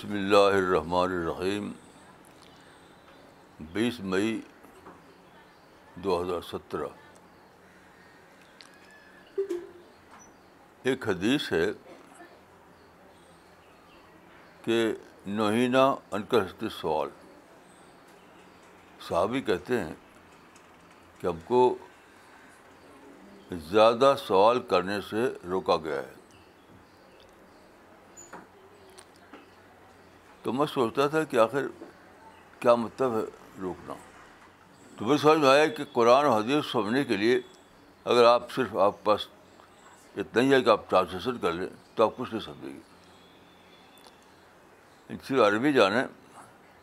بسم اللہ الرحمن الرحیم۔ بیس مئی دو ہزار سترہ۔ ایک حدیث ہے کہ نوہینہ انکر ہستی سوال۔ صحابی کہتے ہیں کہ ہم کو زیادہ سوال کرنے سے روکا گیا ہے۔ تو میں سوچتا تھا کہ آخر کیا مطلب ہے روکنا۔ تو مجھے سمجھ میں آیا کہ قرآن و حدیث سمجھنے کے لیے اگر آپ صرف آپ پاس اتنا ہی ہے کہ آپ ٹرانسلیشن کر لیں تو آپ کچھ نہیں سمجھے گی اچھی عربی جانیں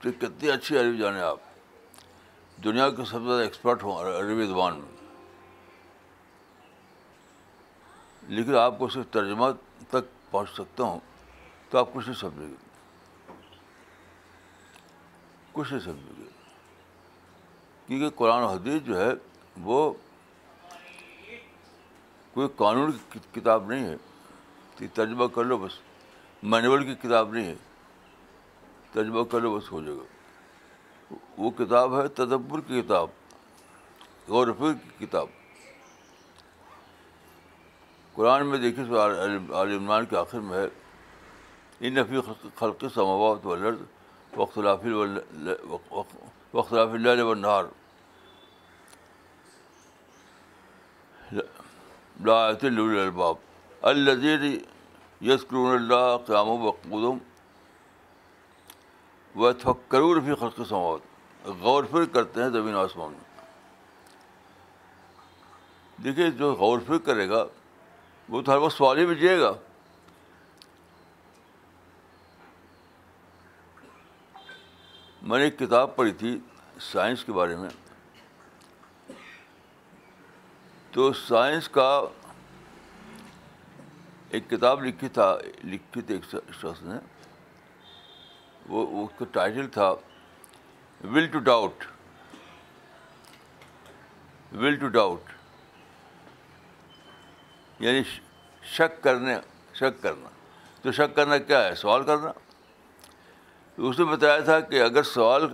تو کتنی اچھی عربی جانیں آپ۔ دنیا کے سب سے زیادہ ایکسپرٹ ہوں عربی زبان میں۔ لیکن آپ کو صرف ترجمہ تک پہنچ سکتا ہوں تو آپ کچھ نہیں سمجھے گے۔ کچھ نہیں سمجھے گے کیونکہ قرآن و حدیث جو ہے، وہ کوئی قانون کی کتاب نہیں ہے۔ کہ ترجمہ کر لو بس۔ مینول کی کتاب نہیں ہے۔ ترجمہ کر لو بس ہو جائے گا۔ وہ کتاب ہے تدبر کی کتاب۔ غور فکر کی کتاب۔ قرآن میں دیکھیے سو عالمان کے آخر میں ہے، ان نفی خلق سماوات والارض وختلاف وختلاف اللہ والنہار لاۃ الباب الزیر یسکرون اللہ قیام و قدم و تھکرور بھی خلق سماوات غور فکر کرتے ہیں زمین آسمان میں. دیکھیے جو غور فکر کرے گا وہ تو ہر وقت سوال ہی میں جیے گا. میں نے ایک کتاب پڑھی تھی سائنس کے بارے میں، تو سائنس کا ایک کتاب لکھی تھا، لکھی تھی ایک شخص نے، وہ اس کا ٹائٹل تھا will to doubt will to doubt یعنی شک کرنے، شک کرنا۔ تو شک کرنا کیا ہے؟ سوال کرنا۔ اس نے بتایا تھا کہ اگر سوال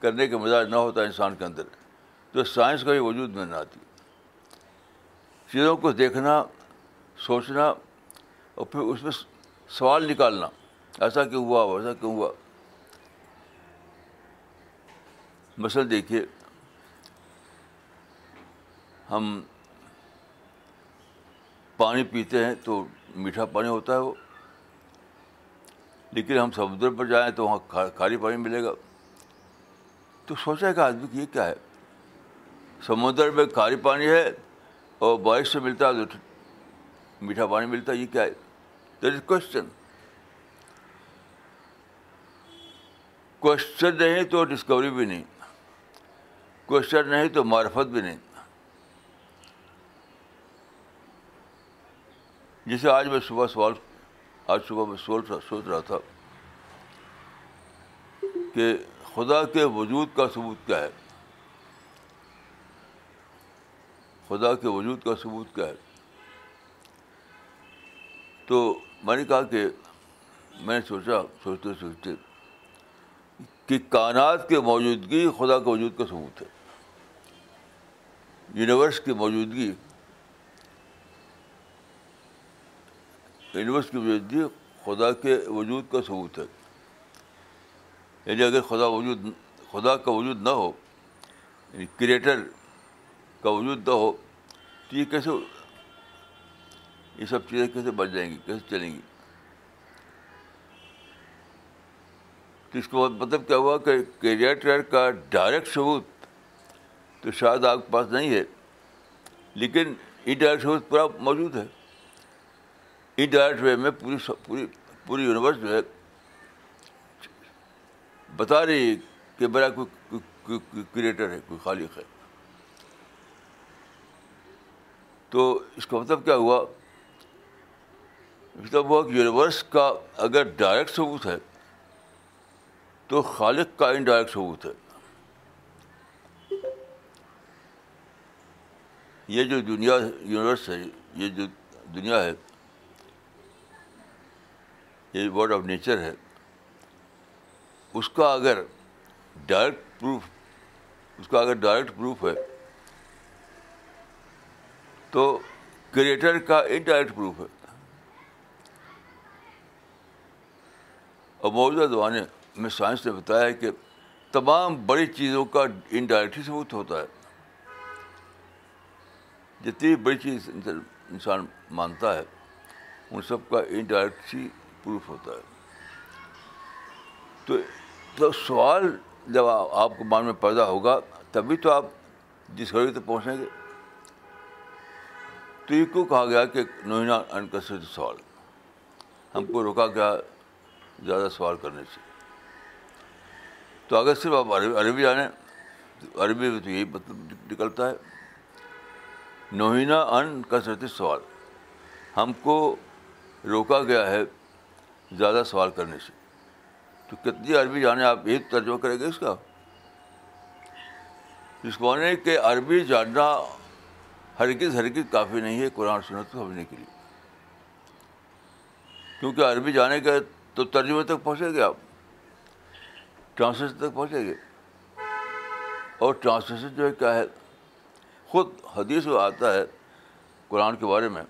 کرنے کا مزاج نہ ہوتا انسان کے اندر، تو سائنس کا بھی وجود میں نہ آتی۔ چیزوں کو دیکھنا، سوچنا اور پھر اس میں سوال نکالنا۔ ایسا کیوں ہوا؟ ویسا کیوں ہوا؟ مثلا دیکھیے، ہم پانی پیتے ہیں تو میٹھا پانی ہوتا ہے وہ۔ لیکن ہم سمندر پر جائیں تو وہاں کھاری پانی ملے گا۔ تو سوچا کہ آدمی کہ یہ کیا ہے؟ سمندر میں کھاری پانی ہے اور بارش سے ملتا ہے تو میٹھا پانی ملتا ہے، یہ کیا ہے؟ دیٹ از کوشچن کوشچن نہیں تو ڈسکوری بھی نہیں۔ کوشچن نہیں تو معرفت بھی نہیں۔ جسے آج میں صبح سوال آج صبح میں سوچ رہا سوچ رہا تھا کہ خدا کے وجود کا ثبوت کیا ہے؟ خدا کے وجود کا ثبوت کیا ہے؟ تو میں نے کہا کہ میں نے سوچا سوچتے سوچتے کہ کائنات کی موجودگی خدا کے وجود کا ثبوت ہے۔ یونیورس کی موجودگی یونیورس کی موجودگی خدا کے وجود کا ثبوت ہے۔ یعنی اگر خدا وجود، خدا کا وجود نہ ہو یعنی کریٹر کا وجود نہ ہو، تو یہ کیسے، یہ سب چیزیں کیسے بن جائیں گی، کیسے چلیں گی؟ تو اس کا مطلب کیا ہوا کہ کریٹر کا ڈائریکٹ ثبوت تو شاید آپ کے پاس نہیں ہے، لیکن انڈائریکٹ ثبوت پورا موجود ہے انڈائریکٹ وے میں پوری پوری پوری یونیورس جو ہے، بتا رہی ہے کہ میرا کوئی کریٹر ہے، کوئی خالق ہے۔ تو اس کا مطلب کیا ہوا؟ مطلب ہوا کہ یونیورس کا اگر ڈائریکٹ ثبوت ہے، تو خالق کا انڈائریکٹ ثبوت ہے۔ یہ جو دنیا یونیورس ہے، یہ جو دنیا ہے یہ ورڈ آف نیچر ہے۔ اس کا اگر ڈائریکٹ پروف اس کا اگر ڈائریکٹ پروف ہے، تو کریٹر کا انڈائریکٹ پروف ہے۔ اور موجودہ زمانے میں سائنس نے بتایا کہ تمام بڑی چیزوں کا انڈائریکٹ ہی ثبوت ہوتا ہے۔ جتنی بڑی چیز انسان مانتا ہے، ان سب کا انڈائریکٹ ہی پروف ہوتا ہے۔ تو تو سوال جب آپ کو مان میں پیدا ہوگا تبھی تو آپ جس گھڑی تک پہنچیں گے۔ تو یہ کیوں کہا گیا کہ نوئینہ انکسر سوال؟ ہم کو روکا گیا زیادہ سوال کرنے سے۔ تو اگر صرف آپ عربی عربی جانیں، تو عربی میں تو یہی مطلب نکلتا ہے۔ نوئینہ ان کثرت سوال۔ ہم کو روکا گیا ہے زیادہ سوال کرنے سے۔ تو کتنی عربی جانے آپ یہی ترجمہ کریں گے اس کا؟ اس کو کہ عربی جاننا ہرگز ہرگز کافی نہیں ہے قرآن سنت کو سمجھنے کے لیے۔ کیونکہ عربی جانے کا تو ترجمے تک پہنچے گے آپ۔ ٹرانسلیشن تک پہنچے گے۔ اور ٹرانسلیشن جو ہے کیا ہے؟ خود حدیث میں آتا ہے قرآن کے بارے میں۔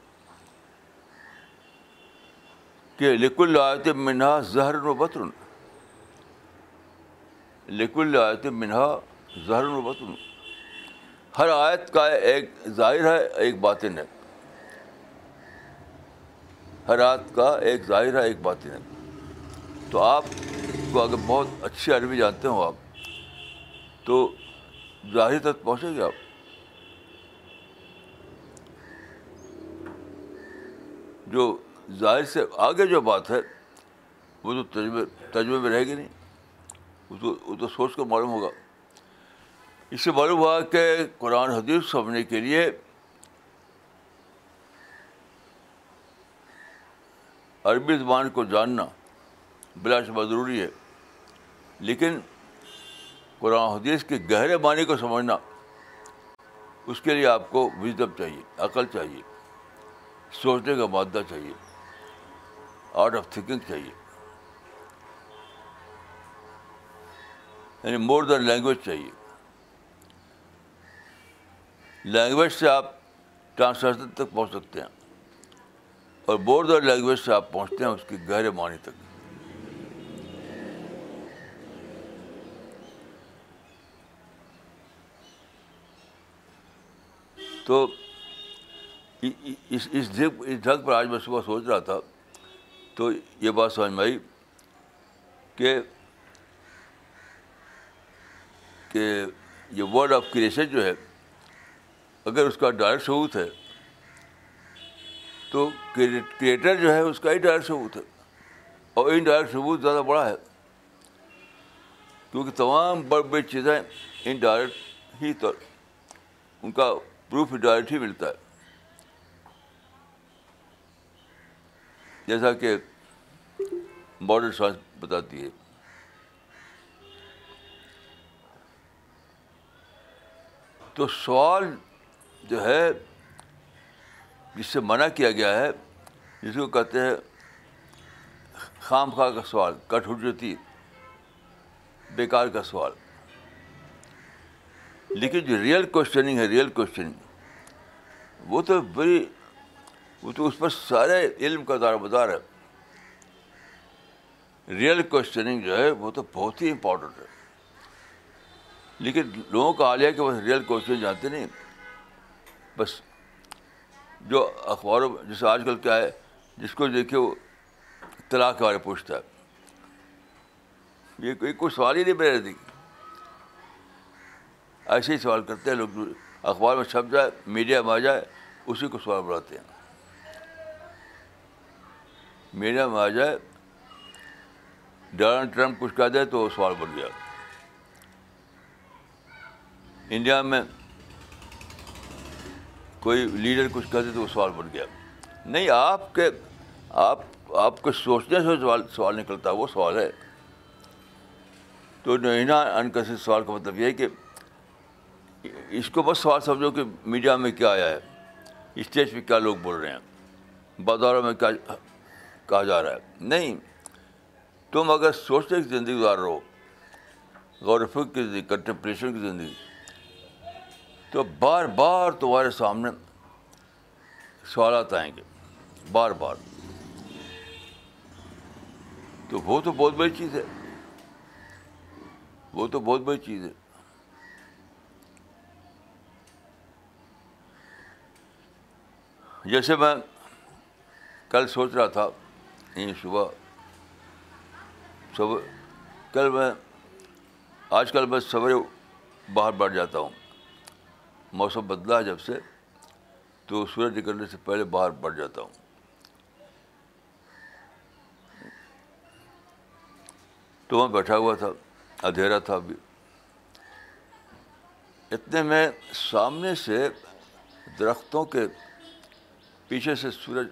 کہ لکل آیت منہا زہر و بطر لکل آیت منہا زہر و بطر ہر آیت کا ایک ظاہر ہے، ایک باطن ہے۔ ہر آیت کا ایک ظاہر ہے، ایک باطن ہے۔ تو آپ کو اگر بہت اچھی عربی جانتے ہو آپ، تو ظاہر تک پہنچے گے آپ۔ جو ظاہر سے آگے جو بات ہے، وہ تو تجربے تجربے میں رہے گی نہیں۔ وہ تو وہ تو سوچ کر معلوم ہوگا۔ اس سے معلوم ہوا کہ قرآن حدیث سمجھنے کے لیے عربی زبان کو جاننا بلا شبہ ضروری ہے، لیکن قرآن حدیث کے گہرے معنی کو سمجھنا اس کے لیے آپ کو وزڈم چاہیے، عقل چاہیے، سوچنے کا مادہ چاہیے۔ آرٹ آف تھنکنگ چاہیے یعنی مور دین لینگویج چاہیے لینگویج سے آپ ٹرانسلیشن تک پہنچ سکتے ہیں. اور مور دین لینگویج سے آپ پہنچتے ہیں اس کی گہرے معنی تک. تو اس اس ڈھنگ پر آج میں صبح سوچ رہا تھا تو یہ بات سمجھ میں آئی کہ کہ یہ ورڈ آف کریشن جو ہے، اگر اس کا ڈائریکٹ ثبوت ہے، تو کریٹر جو ہے، اس کا ہی ڈائریکٹ ثبوت ہے۔ اور ان ڈائریکٹ ثبوت زیادہ بڑا ہے۔ کیونکہ تمام بڑی بڑی چیزیں ان ڈائریکٹ ہی تو، ان کا پروف ڈائریکٹ ہی ملتا ہے۔ جیسا کہ ماڈرن سائنس بتاتی ہے۔ تو سوال جو ہے، جس سے منع کیا گیا ہے، جس کو کہتے ہیں خام خواہ کا سوال کٹ حجرتی بیکار کا سوال۔ لیکن جو ریئل کوشچننگ ہے ریئل کوشچننگ وہ تو بڑی وہ تو اس پر سارے علم کا دار مدار ہے۔ ریئل کوشچننگ جو ہے وہ تو بہت ہی امپورٹنٹ ہے۔ لیکن لوگوں کا حال ہے کہ بس ریئل کوشچن جانتے نہیں۔ بس جو اخباروں جیسے آج کل کیا ہے، جس کو دیکھے وہ طلاق کے بارے پوچھتا ہے۔ یہ کوئی کوئی سوال ہی نہیں میرے دی ایسے ہی سوال کرتے ہیں، لوگ اخبار میں چھپ جائے میڈیا میں آ جائے، اسی کو سوال بڑھاتے ہیں۔ میڈیا میں آ جائے ڈونلڈ ٹرمپ کچھ کہہ دے تو وہ سوال بن گیا۔ انڈیا میں کوئی لیڈر کچھ کہہ دے تو وہ سوال بن گیا۔ نہیں، آپ کے، آپ آپ کے سوچنے سے سوال سوال نکلتا ہے، وہ سوال ہے۔ تو نوینا انکشت سوال کا مطلب یہ ہے کہ اس کو بس سوال سمجھو کہ میڈیا میں کیا آیا ہے، اسٹیج پہ کیا لوگ بول رہے ہیں، بازاروں میں کیا کہا جا رہا ہے۔ نہیں، تم اگر سوچنے کی زندگی گزار رہو غور و فکر کی زندگی کنٹمپریشن کی زندگی، تو بار بار تمہارے سامنے سوالات آئیں گے۔ بار بار۔ تو وہ تو بہت بڑی چیز ہے۔ وہ تو بہت بڑی چیز ہے۔ جیسے میں کل سوچ رہا تھا یہ صبح صبح، کل میں، آج کل میں سویرے باہر بیٹھ جاتا ہوں۔ موسم بدلا ہے جب سے، تو سورج نکلنے سے پہلے باہر بیٹھ جاتا ہوں۔ تو وہاں بیٹھا ہوا تھا، اندھیرا تھا ابھی۔ اتنے میں سامنے سے درختوں کے پیچھے سے سورج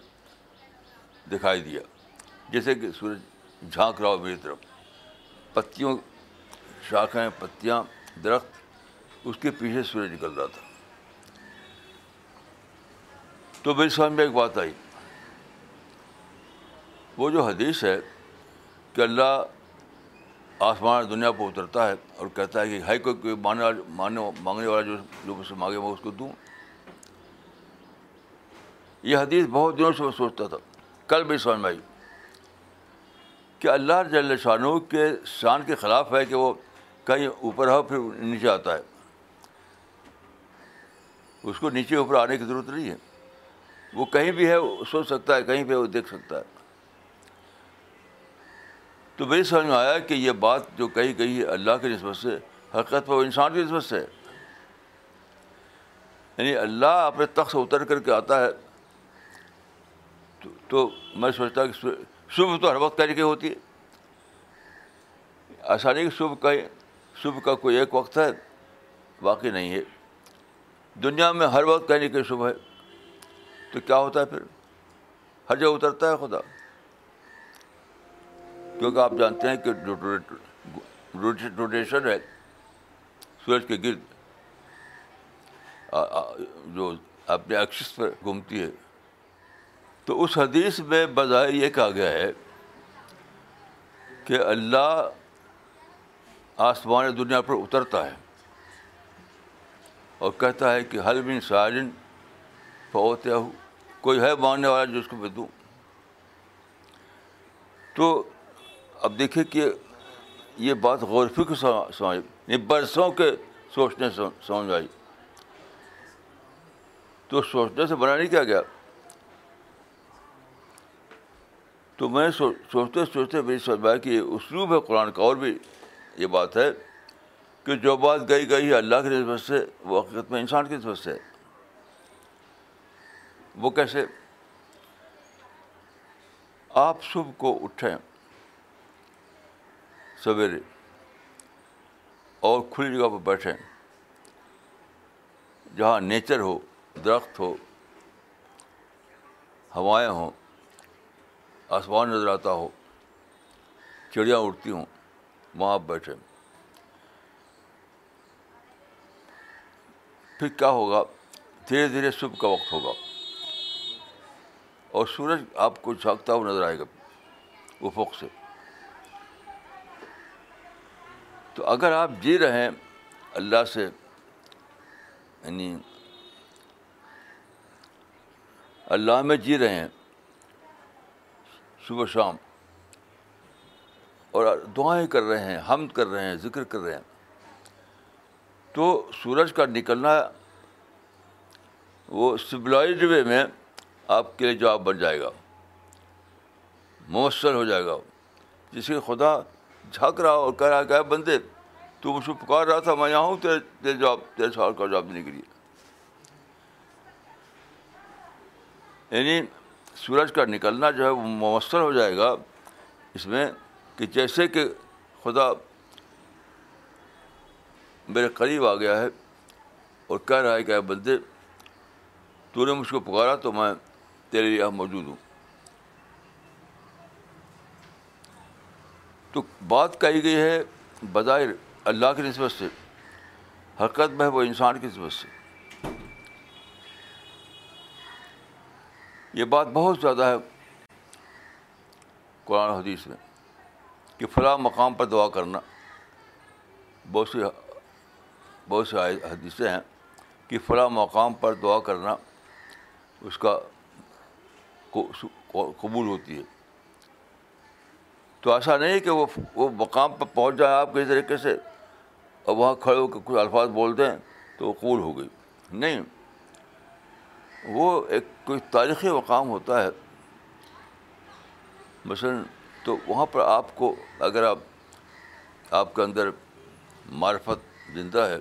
دکھائی دیا۔ جیسے کہ سورج جھانک رہا ہو میری طرف، پتیوں، شاخیں، پتیاں، درخت، اس کے پیچھے سورج نکل رہا تھا۔ تو میری سمجھ میں ایک بات آئی۔ وہ جو حدیث ہے کہ اللہ آسمان دنیا پہ اترتا ہے اور کہتا ہے کہ ہائی کوئی کوئی ماننے والا مانگنے والا جو جو مجھ سے مانگے میں اس کو دوں۔ یہ حدیث بہت دنوں سے میں سوچتا تھا۔ کل بھی سمجھ میں آئی۔ کہ اللہ جل شاہ کے شان کے خلاف ہے کہ وہ کہیں اوپر ہو پھر نیچے آتا ہے۔ اس کو نیچے اوپر آنے کی ضرورت نہیں ہے۔ وہ کہیں بھی ہے سوچ سکتا ہے، کہیں پہ وہ دیکھ سکتا ہے۔ تو میری سمجھ میں آیا کہ یہ بات جو کہی گئی ہے اللہ کی نسبت سے، حقیقت پہ وہ انسان کی نسبت سے ہے۔ یعنی اللہ اپنے تخت سے اتر کر کے آتا ہے۔ تو میں سوچتا کہ صبح تو ہر وقت کہنے ہوتی ہے۔ آسانی کہ صبح کا صبح کا کوئی ایک وقت ہے، باقی نہیں ہے۔ دنیا میں ہر وقت کہنے کی صبح ہے۔ تو کیا ہوتا ہے پھر؟ ہر جگہ اترتا ہے خدا۔ کیونکہ آپ جانتے ہیں کہ روٹیشن ہے، سورج کے گرد۔ جو اپنے ایکسس پر گھومتی ہے۔ تو اس حدیث میں بظاہر یہ کہا گیا ہے کہ اللہ آسمان دنیا پر اترتا ہے اور کہتا ہے کہ حل بن سارن فوتیا ہو کوئی ہے ماننے والا جو اس کو میں دوں تو اب دیکھیے کہ یہ بات غور فکر سمجھ یہ برسوں کے سوچنے سمجھ آئی۔ تو سوچنے سے بنا نہیں کیا گیا۔ تو میں سوچتے سوچتے میری سمجھ میں کہ یہ اسلوب ہے قرآن کا، اور بھی یہ بات ہے کہ جو بات گئی گئی ہے اللہ کی نسبت سے، وہ حقیقت میں انسان کی نسبت سے۔ وہ کیسے؟ آپ صبح کو اٹھیں سویرے اور کھلی جگہ پہ بیٹھیں۔ جہاں نیچر ہو، درخت ہو، ہوائیں ہوں آسمان نظر آتا ہو، چڑیاں اڑتی ہوں، وہاں آپ بیٹھیں پھر کیا ہوگا؟ دھیرے دھیرے صبح کا وقت ہوگا۔ اور سورج آپ کو جھانکتا ہوا نظر آئے گا افق سے۔ تو اگر آپ جی رہے ہیں اللہ سے یعنی اللہ میں جی رہے ہیں صبح شام۔ اور دعائیں کر رہے ہیں ہم کر رہے ہیں، ذکر کر رہے ہیں۔ تو سورج کا نکلنا وہ سبلائزڈ وے میں آپ کے لیے جواب بن جائے گا۔ مؤثر ہو جائے گا۔ جس کے خدا جھانک رہا اور کہہ رہا کہ بندے، تو مجھ کو پکار رہا تھا، میں یہاں ہوں، تیرے تیرے جواب، تیرے سوال کا جواب دینے کے لیے۔ یعنی سورج کا نکلنا جو ہے وہ مؤثر ہو جائے گا اس میں کہ جیسے کہ خدا میرے قریب آ گیا ہے اور کہہ رہا ہے کہ بندے، تو نے مجھ کو پکارا تو میں تیرے لیے یہاں موجود ہوں۔ تو بات کہی گئی ہے بظاہر اللہ کی نسبت سے حرکت میں ہے وہ انسان کی نسبت سے۔ یہ بات بہت زیادہ ہے قرآن حدیث میں کہ فلاں مقام پر دعا کرنا بہت سی بہت سے حدیثیں ہیں کہ فلاں مقام پر دعا کرنا اس کا قبول ہوتی ہے۔ تو ایسا نہیں کہ وہ وہ مقام پر پہنچ جائے، آپ کسی طریقے سے اور وہاں کھڑے ہو کے کچھ الفاظ بول دیں تو وہ قبول ہو گئی۔ نہیں۔ وہ ایک کوئی تاریخی مقام ہوتا ہے۔ مثلاً تو وہاں پر آپ کو اگر آپ آپ کے اندر معرفت زندہ ہے،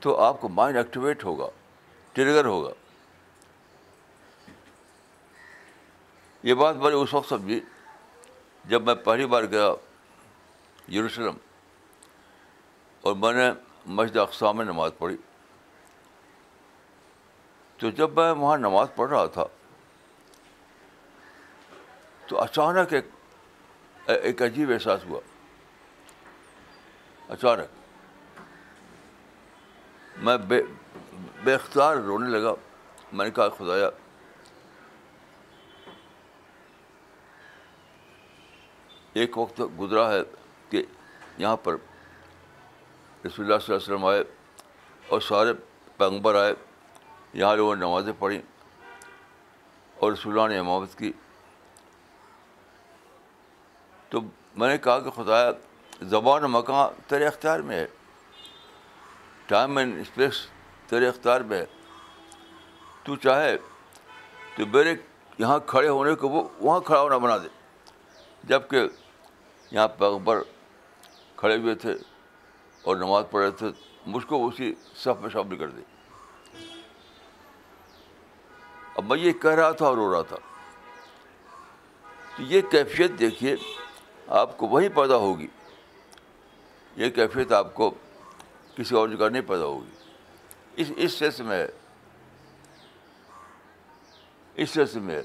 تو آپ کو مائنڈ ایکٹیویٹ ہوگا ٹریگر ہوگا۔ یہ بات میں نے اس وقت سمجھی جب میں پہلی بار گیا یروشلم اور میں نے مسجد اقسام میں نماز پڑھی۔ تو جب میں وہاں نماز پڑھ رہا تھا تو اچانک ایک ایک عجیب احساس ہوا اچانک میں بے بے اختیار رونے لگا میں نے کہا خدایا ایک وقت گزرا ہے کہ یہاں پر رسول اللہ صلی اللہ علیہ وسلم آئے اور سارے پیغمبر آئے یہاں لوگوں نے نمازیں پڑھیں اور رسول اللہ نے امامت کی، تو میں نے کہا کہ خدایا، زبان مکان تیرے اختیار میں ہے۔ ٹائم اینڈ اسپیس تیرے اختیار میں ہے۔ تو چاہے تو میرے یہاں کھڑے ہونے کو وہ وہاں کھڑا ہونا بنا دے۔ جبکہ یہاں پیغمبر کھڑے ہوئے تھے اور نماز پڑھ رہے تھے، مجھ کو اسی صف میں شامل کر دے اب میں یہ کہہ رہا تھا اور رو رہا تھا۔ تو یہ کیفیت دیکھیے، آپ کو وہیں پیدا ہوگی۔ یہ کیفیت آپ کو کسی اور جگہ نہیں پیدا ہوگی۔ اس اس سیس میں ہے اس سیس میں ہے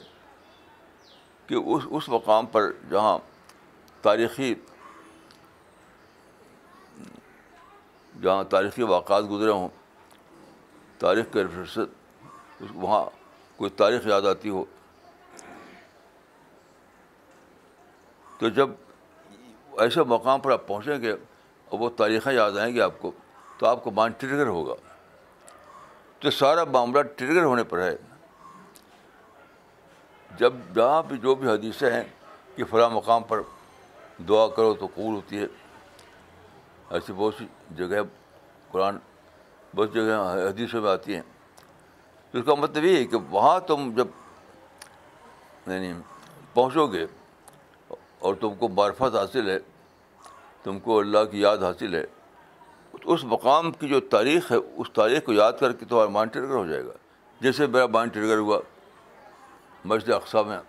کہ اس اس مقام پر جہاں تاریخی جہاں تاریخی واقعات گزرے ہوں، تاریخ کے فرصت وہاں کوئی تاریخ یاد آتی ہو۔ تو جب ایسے مقام پر آپ پہنچیں گے اور وہ تاریخیں یاد آئیں گی آپ کو، تو آپ کو مائنڈ ٹریگر ہوگا۔ تو سارا معاملہ ٹریگر ہونے پر ہے۔ جب جہاں بھی جو بھی حدیثیں ہیں کہ فلاں مقام پر دعا کرو تو قبول ہوتی ہے۔ ایسی بہت سی جگہ قرآن، بہت جگہ حدیثوں میں آتی ہیں۔ تو اس کا مطلب یہ ہے کہ وہاں تم جب یعنی پہنچو گے اور تم کو معرفت حاصل ہے، تم کو اللہ کی یاد حاصل ہے تو اس مقام کی جو تاریخ ہے، اس تاریخ کو یاد کر کے تمہارا مائنڈ ٹریگر ہو جائے گا۔ جیسے میرا مائنڈ ٹریگر ہوا مسجد اقسا میں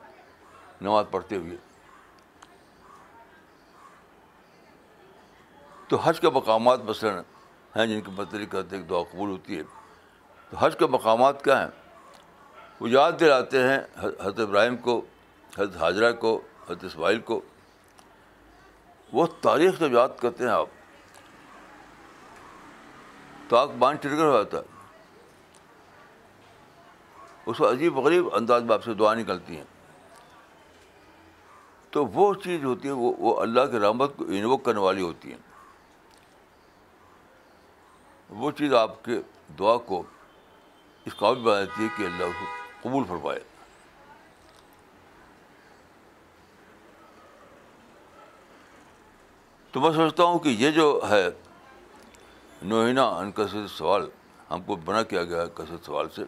نماز پڑھتے ہوئے۔ تو حج کے مقامات مثلاً ہیں جن کے بدری کرتے دعا قبول ہوتی ہے۔ تو حج کے مقامات کیا ہیں؟ وہ یاد دلاتے ہیں حضرت ابراہیم کو، حضرت حاضرہ کو، حضرت اسماعیل کو۔ وہ تاریخ جب یاد کرتے ہیں آپ، تو آپ بان ٹرگر ہو جاتا ہے۔ اس کو عجیب غریب انداز میں آپ سے دعا نکلتی ہیں۔ تو وہ چیز ہوتی ہے، وہ وہ اللہ کے رحمت کو انووک کرنے والی ہوتی ہیں۔ وہ چیز آپ کے دعا کو اس قابل بنا دیتی ہے کہ اللہ کو قبول فرمائے۔ تو میں سوچتا ہوں کہ یہ جو ہے نوہینہ ان کثرت سوال ہم کو بنا کیا گیا ہے کثرت سوال سے۔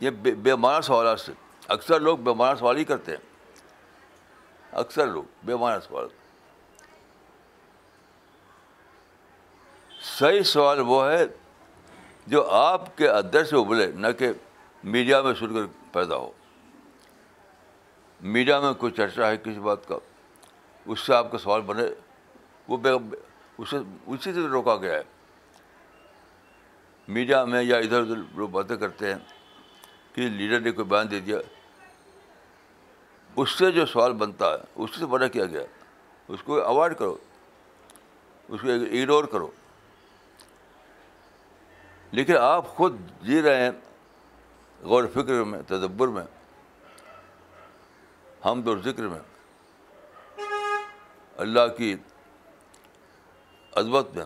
یہ بے بے معنی سوالات سے۔ اکثر لوگ بے معنی سوال ہی کرتے ہیں۔ اکثر لوگ بے معنی سوال۔ صحیح سوال وہ ہے جو آپ کے اندر سے ابلے نہ کہ میڈیا میں سن کر پیدا ہو۔ میڈیا میں کوئی چرچا ہے کسی بات کا؟ اس سے آپ کا سوال بنے۔ وہ بے اسے اسی سے روکا گیا ہے۔ میڈیا میں یا ادھر ادھر لوگ باتیں کرتے ہیں کہ لیڈر نے کوئی بیان دے دیا۔ اس سے جو سوال بنتا ہے اس سے بنا کیا گیا۔ اس کو اوائڈ کرو۔ اس کو اگنور کرو۔ لیکن آپ خود جی رہے ہیں غور فکر میں، تدبر میں، حمد اور ذکر میں، اللہ کی عظمت میں،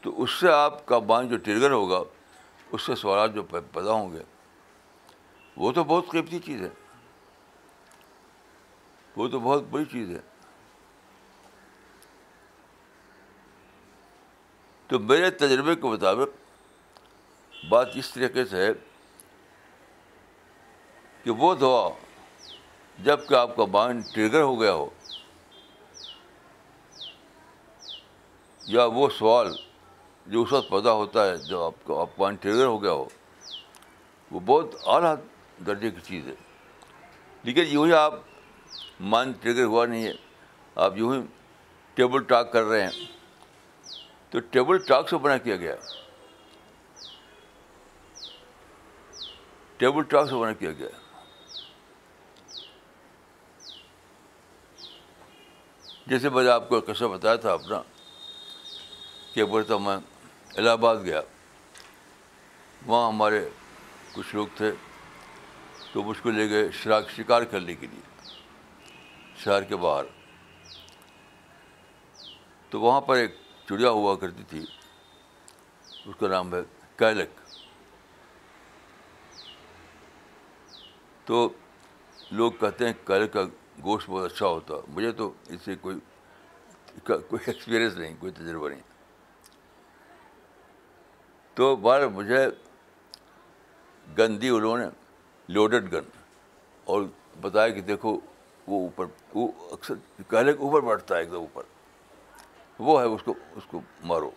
تو اس سے آپ کا مائنڈ جو ٹریگر ہوگا، اس سے سوالات جو پیدا ہوں گے، وہ تو بہت قیمتی چیز ہے۔ وہ تو بہت بڑی چیز ہے۔ تو میرے تجربے کے مطابق بات اس طریقے سے ہے کہ وہ دعا جبکہ آپ کا مائنڈ ٹریگر ہو گیا ہو یا وہ سوال جو اس وقت پیدا ہوتا ہے جو آپ کا آپ مائنڈ ٹریگر ہو گیا ہو، وہ بہت اعلیٰ درجے کی چیز ہے۔ لیکن یوں ہی آپ مائنڈ ٹریگر ہوا نہیں ہے، آپ یوں ہی ٹیبل ٹاک کر رہے ہیں۔ تو ٹیبل ٹاک سے بنا کیا گیا۔ ٹیبل ٹاک سے بنا کیا گیا۔ جیسے میں نے آپ کو کیسے بتایا تھا اپنا، کہ بولتا میں الہ آباد گیا۔ وہاں ہمارے کچھ لوگ تھے، تو مجھ کو لے گئے شراک شکار کرنے کے لیے۔ شہر کے باہر۔ تو وہاں پر ایک چڑیا ہوا کرتی تھی۔ اس کا نام ہے کیلک۔ تو لوگ کہتے ہیں کیلک کا گوشت بہت اچھا ہوتا۔ مجھے تو اس سے کوئی کوئی ایکسپیرئنس نہیں، کوئی تجربہ نہیں۔ تو بار مجھے گن دی انہوں نے لوڈڈ گن اور بتایا کہ دیکھو وہ اوپر، وہ اکثر کہلے اوپر بیٹھتا ہے ایک دم اوپر۔ وہ ہے اس کو اس کو مارو۔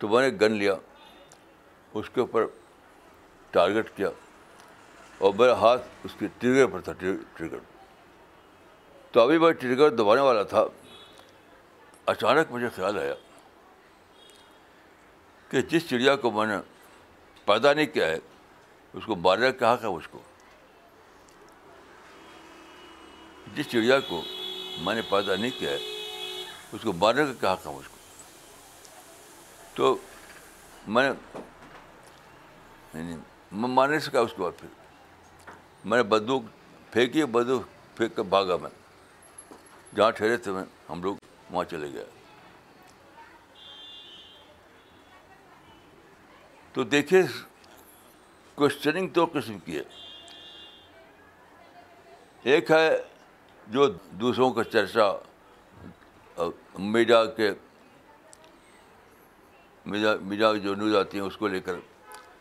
تو میں نے گن لیا، اس کے اوپر ٹارگیٹ کیا اور میرا ہاتھ اس کے ٹریگر پر تھا ٹریگر تو ابھی میں ٹریگر دبانے والا تھا۔ اچانک مجھے خیال آیا کہ جس چڑیا کو میں نے پیدا نہیں کیا ہے، اس کو مارنے کا حق ہے اس کو؟ جس چڑیا کو میں نے پیدا نہیں کیا ہے اس کو مارنے کا کیا حق ہے مجھ کو۔ تو میں نے یعنی مارنے سے کہا اس کے بعد پھر میں نے بندوق پھینکی بندوق پھینک کر بھاگا میں۔ جہاں ٹھہرے تھے میں ہم لوگ وہاں چلے گئے۔ تو دیکھیے کوشچننگ دو قسم کی ہے۔ ایک ہے جو دوسروں کا چرچا میڈیا کے میڈیا میڈیا جو نیوز آتی ہیں، اس کو لے کر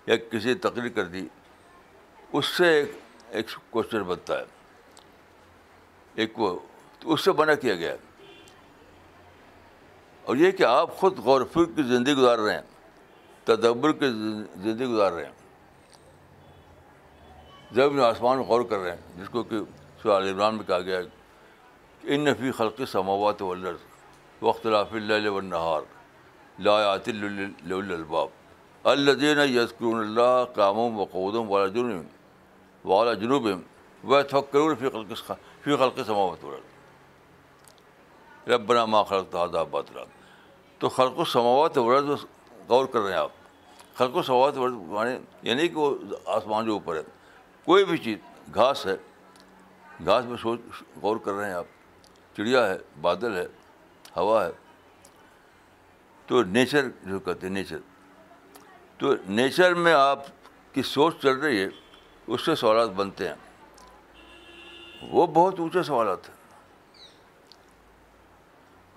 یا کسی تقریر کر دی، اس سے ایک ایک کوشچن بنتا ہے۔ ایک وہ، تو اس سے بنا کیا گیا۔ اور یہ کہ آپ خود غور فکر کی زندگی گزار رہے ہیں، تدبر کی زندگی گزار رہے ہیں۔ جب آسمان غور کر رہے ہیں، جس کو کہ سوال عمران میں کہا گیا کہ ان نفی خلق سماوات ولرز وقت لاف اللہ ونہار لایات الباب الدین یسکرون اللہ قام و قودم والا جنوب والا جنوب وہ فکر فی خلق فی خلق سماوات ولرز ربنا ما خلق تحادہ باطلا. تو خلق و سماوات ورز غور کر رہے ہیں آپ. خلق و سماوات ورز مانے یعنی کہ وہ آسمان جو اوپر ہے. کوئی بھی چیز گھاس ہے. گھاس میں سوچ غور کر رہے ہیں آپ. چڑیا ہے، بادل ہے. ہوا ہے۔ تو نیچر، جو کہتے ہیں نیچر۔ تو نیچر میں آپ کی سوچ چل رہی ہے، اس سے سوالات بنتے ہیں۔ وہ بہت اونچے سوالات ہیں۔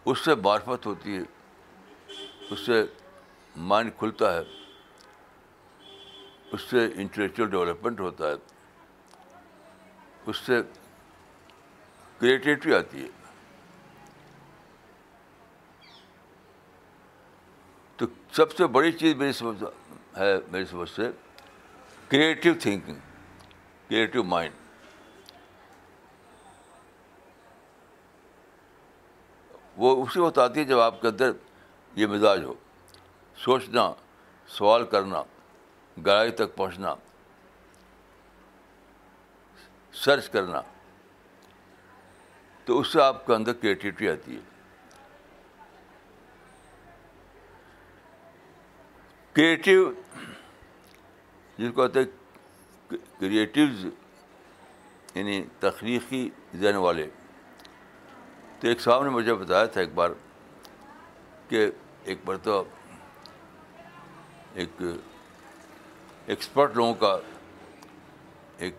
اس سے معرفت ہوتی ہے۔ اس سے مائنڈ کھلتا ہے۔ اس سے انٹلیکچوئل ڈیولپمنٹ ہوتا ہے۔ اس سے کریٹیوٹی آتی ہے۔ تو سب سے بڑی چیز میری سمجھ ہے، میری سمجھ سے کریٹیو تھنکنگ کریٹیو مائنڈ وہ اسی وقت آتی ہے جب آپ کے اندر یہ مزاج ہو۔ سوچنا، سوال کرنا، گہرائی تک پہنچنا سرچ کرنا۔ تو اس سے آپ کے اندر کریٹیوٹی آتی ہے۔ کریٹیو جس کو کہتے ہیں کریٹیوز یعنی تخلیقی ذہن والے۔ تو ایک صاحب نے مجھے بتایا تھا ایک بار کہ ایک مرتبہ ایک ایکسپرٹ لوگوں کا ایک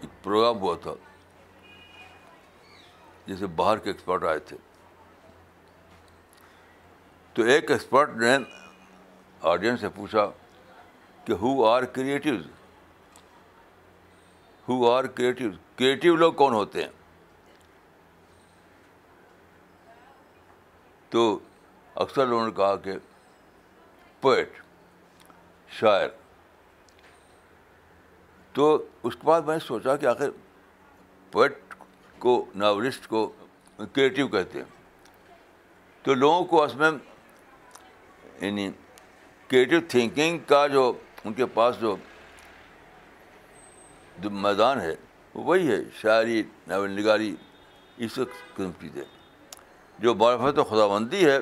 ایک پروگرام ہوا تھا۔ جیسے باہر کے ایکسپرٹ آئے تھے۔ تو ایک ایکسپرٹ نے آڈینس سے پوچھا کہ who are creatives who are creative creative لوگ کون ہوتے ہیں؟ تو اکثر لوگوں نے کہا کہ پوئٹ شاعر۔ تو اس کے بعد میں سوچا کہ آخر پوئٹ کو ناولسٹ کو کریٹیو کہتے ہیں۔ تو لوگوں کو اس میں یعنی کریٹیو تھنکنگ کا جو ان کے پاس جو میدان ہے وہی ہے، شاعری، ناول نگاری اس قسم چیزیں۔ جو معرفت و خدا بندی ہے،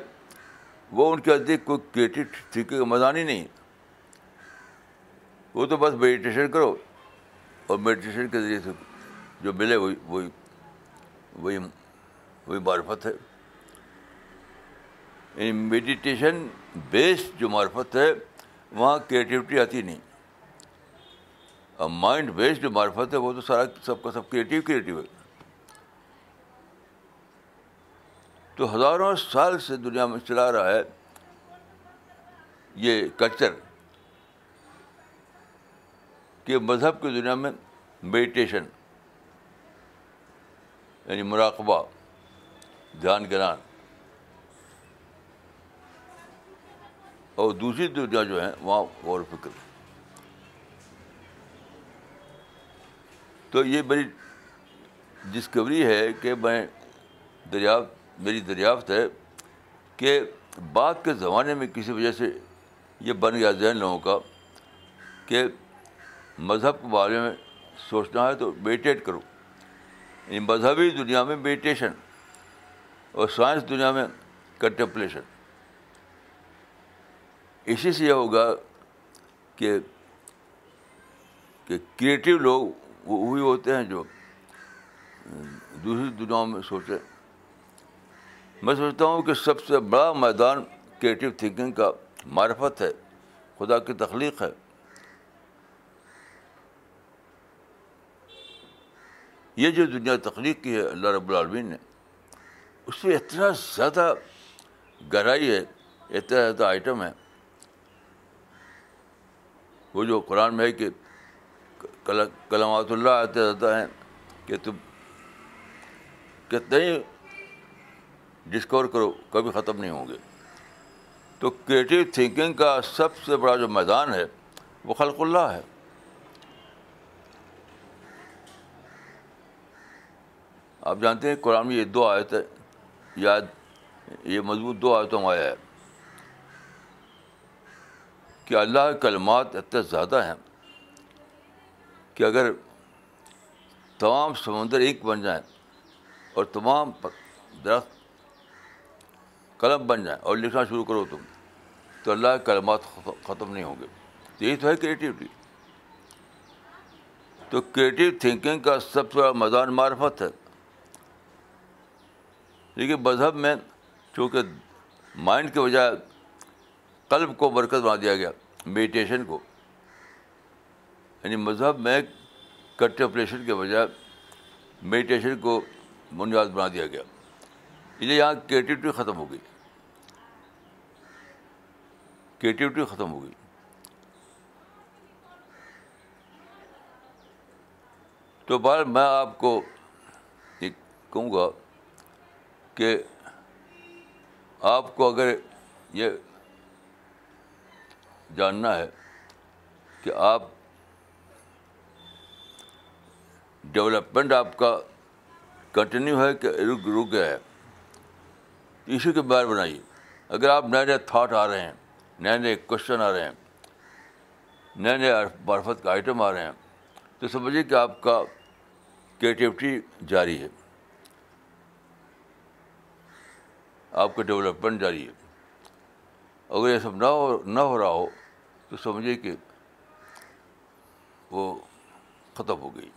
وہ ان کے ادھک کوئی کریٹو تھنکنگ کا میدان ہی نہیں۔ وہ تو بس میڈیٹیشن کرو اور میڈیٹیشن کے ذریعے سے جو ملے، وہی وہی وہی وہی معرفت ہے۔ یعنی میڈیٹیشن بیسڈ جو معرفت ہے، وہاں کریٹیوٹی آتی نہیں۔ اور مائنڈ بیسڈ جو معرفت ہے، وہ تو سارا سب کا سب کریٹیو کریٹیو ہے۔ تو ہزاروں سال سے دنیا میں چلا رہا ہے یہ کلچر کہ مذہب کی دنیا میں میڈیٹیشن یعنی مراقبہ دھیان گران۔ اور دوسری دنیا جو ہے وہاں غور و فکر۔ تو یہ میری ڈسکوری ہے کہ میں دریافت، میری دریافت ہے کہ بعد کے زمانے میں کسی وجہ سے یہ بن گیا ذہن لوگوں کا کہ مذہب کے بارے میں سوچنا ہے تو میڈیٹیٹ کرو۔ یعنی مذہبی دنیا میں میڈیٹیشن اور سائنس دنیا میں کنٹمپلیشن۔ اسی سے یہ ہوگا کہ کہ کریٹیو لوگ وہی ہوتے ہیں جو دوسری دنیا میں سوچیں میں سوچتا ہوں کہ سب سے بڑا میدان کریٹیو تھنکنگ کا معرفت ہے، خدا کی تخلیق ہے۔ یہ جو دنیا تخلیق کی ہے، اللہ رب العالمین نے، اس میں اتنا زیادہ گہرائی ہے، اتنا زیادہ آئٹم ہے۔ وہ جو قرآن میں ہے کہ کلامات اللہ آتے زیادہ ہیں کہ تم کتنے ہی ڈسکور کرو، کبھی ختم نہیں ہوں گے۔ تو کریٹیو تھنکنگ کا سب سے بڑا جو میدان ہے، وہ خلق اللہ ہے۔ آپ جانتے ہیں قرآن میں یہ دو آیت ہے یاد، یہ مضبوط دو آیتوں میں آیا ہے۔ کہ اللہ کے کلمات اتنے زیادہ ہیں کہ اگر تمام سمندر ایک بن جائیں اور تمام درخت قلم بن جائیں اور لکھنا شروع کرو تم، تو اللہ کے کلمات ختم نہیں ہوں گے۔ یہی تو ہے کریٹیوٹی تو کریٹیو تھنکنگ کا سب سے بڑا میدان معرفت ہے۔ لیکن مذہب میں چونکہ مائنڈ کے بجائے قلب کو برکت بنا دیا گیا میڈیٹیشن کو۔ یعنی مذہب میں کنٹمپلیشن کے بجائے میڈیٹیشن کو بنیاد بنا دیا گیا۔ اس لیے یہاں کریٹیوٹی ختم ہو گئی۔ کریٹیوٹی ختم ہو گئی۔ تو بار میں آپ کو ایک کہوں گا کہ آپ کو اگر یہ جاننا ہے کہ آپ ڈیولپمنٹ آپ کا کنٹینیو ہے کہ رک رک گیا ہے؟ اسی کے بارے بنائیے۔ اگر آپ نئے نئے تھاٹ آ رہے ہیں، نئے نئے کوشچن آ رہے ہیں، نئے نئے معرفت کا آئٹم آ رہے ہیں، تو سمجھیے کہ آپ کا کریٹیوٹی جاری ہے۔ آپ کا ڈیولپمنٹ جاری ہے۔ اگر یہ سب نہ ہو نہ ہو رہا ہو تو سمجھے کہ وہ ختم ہو گئی۔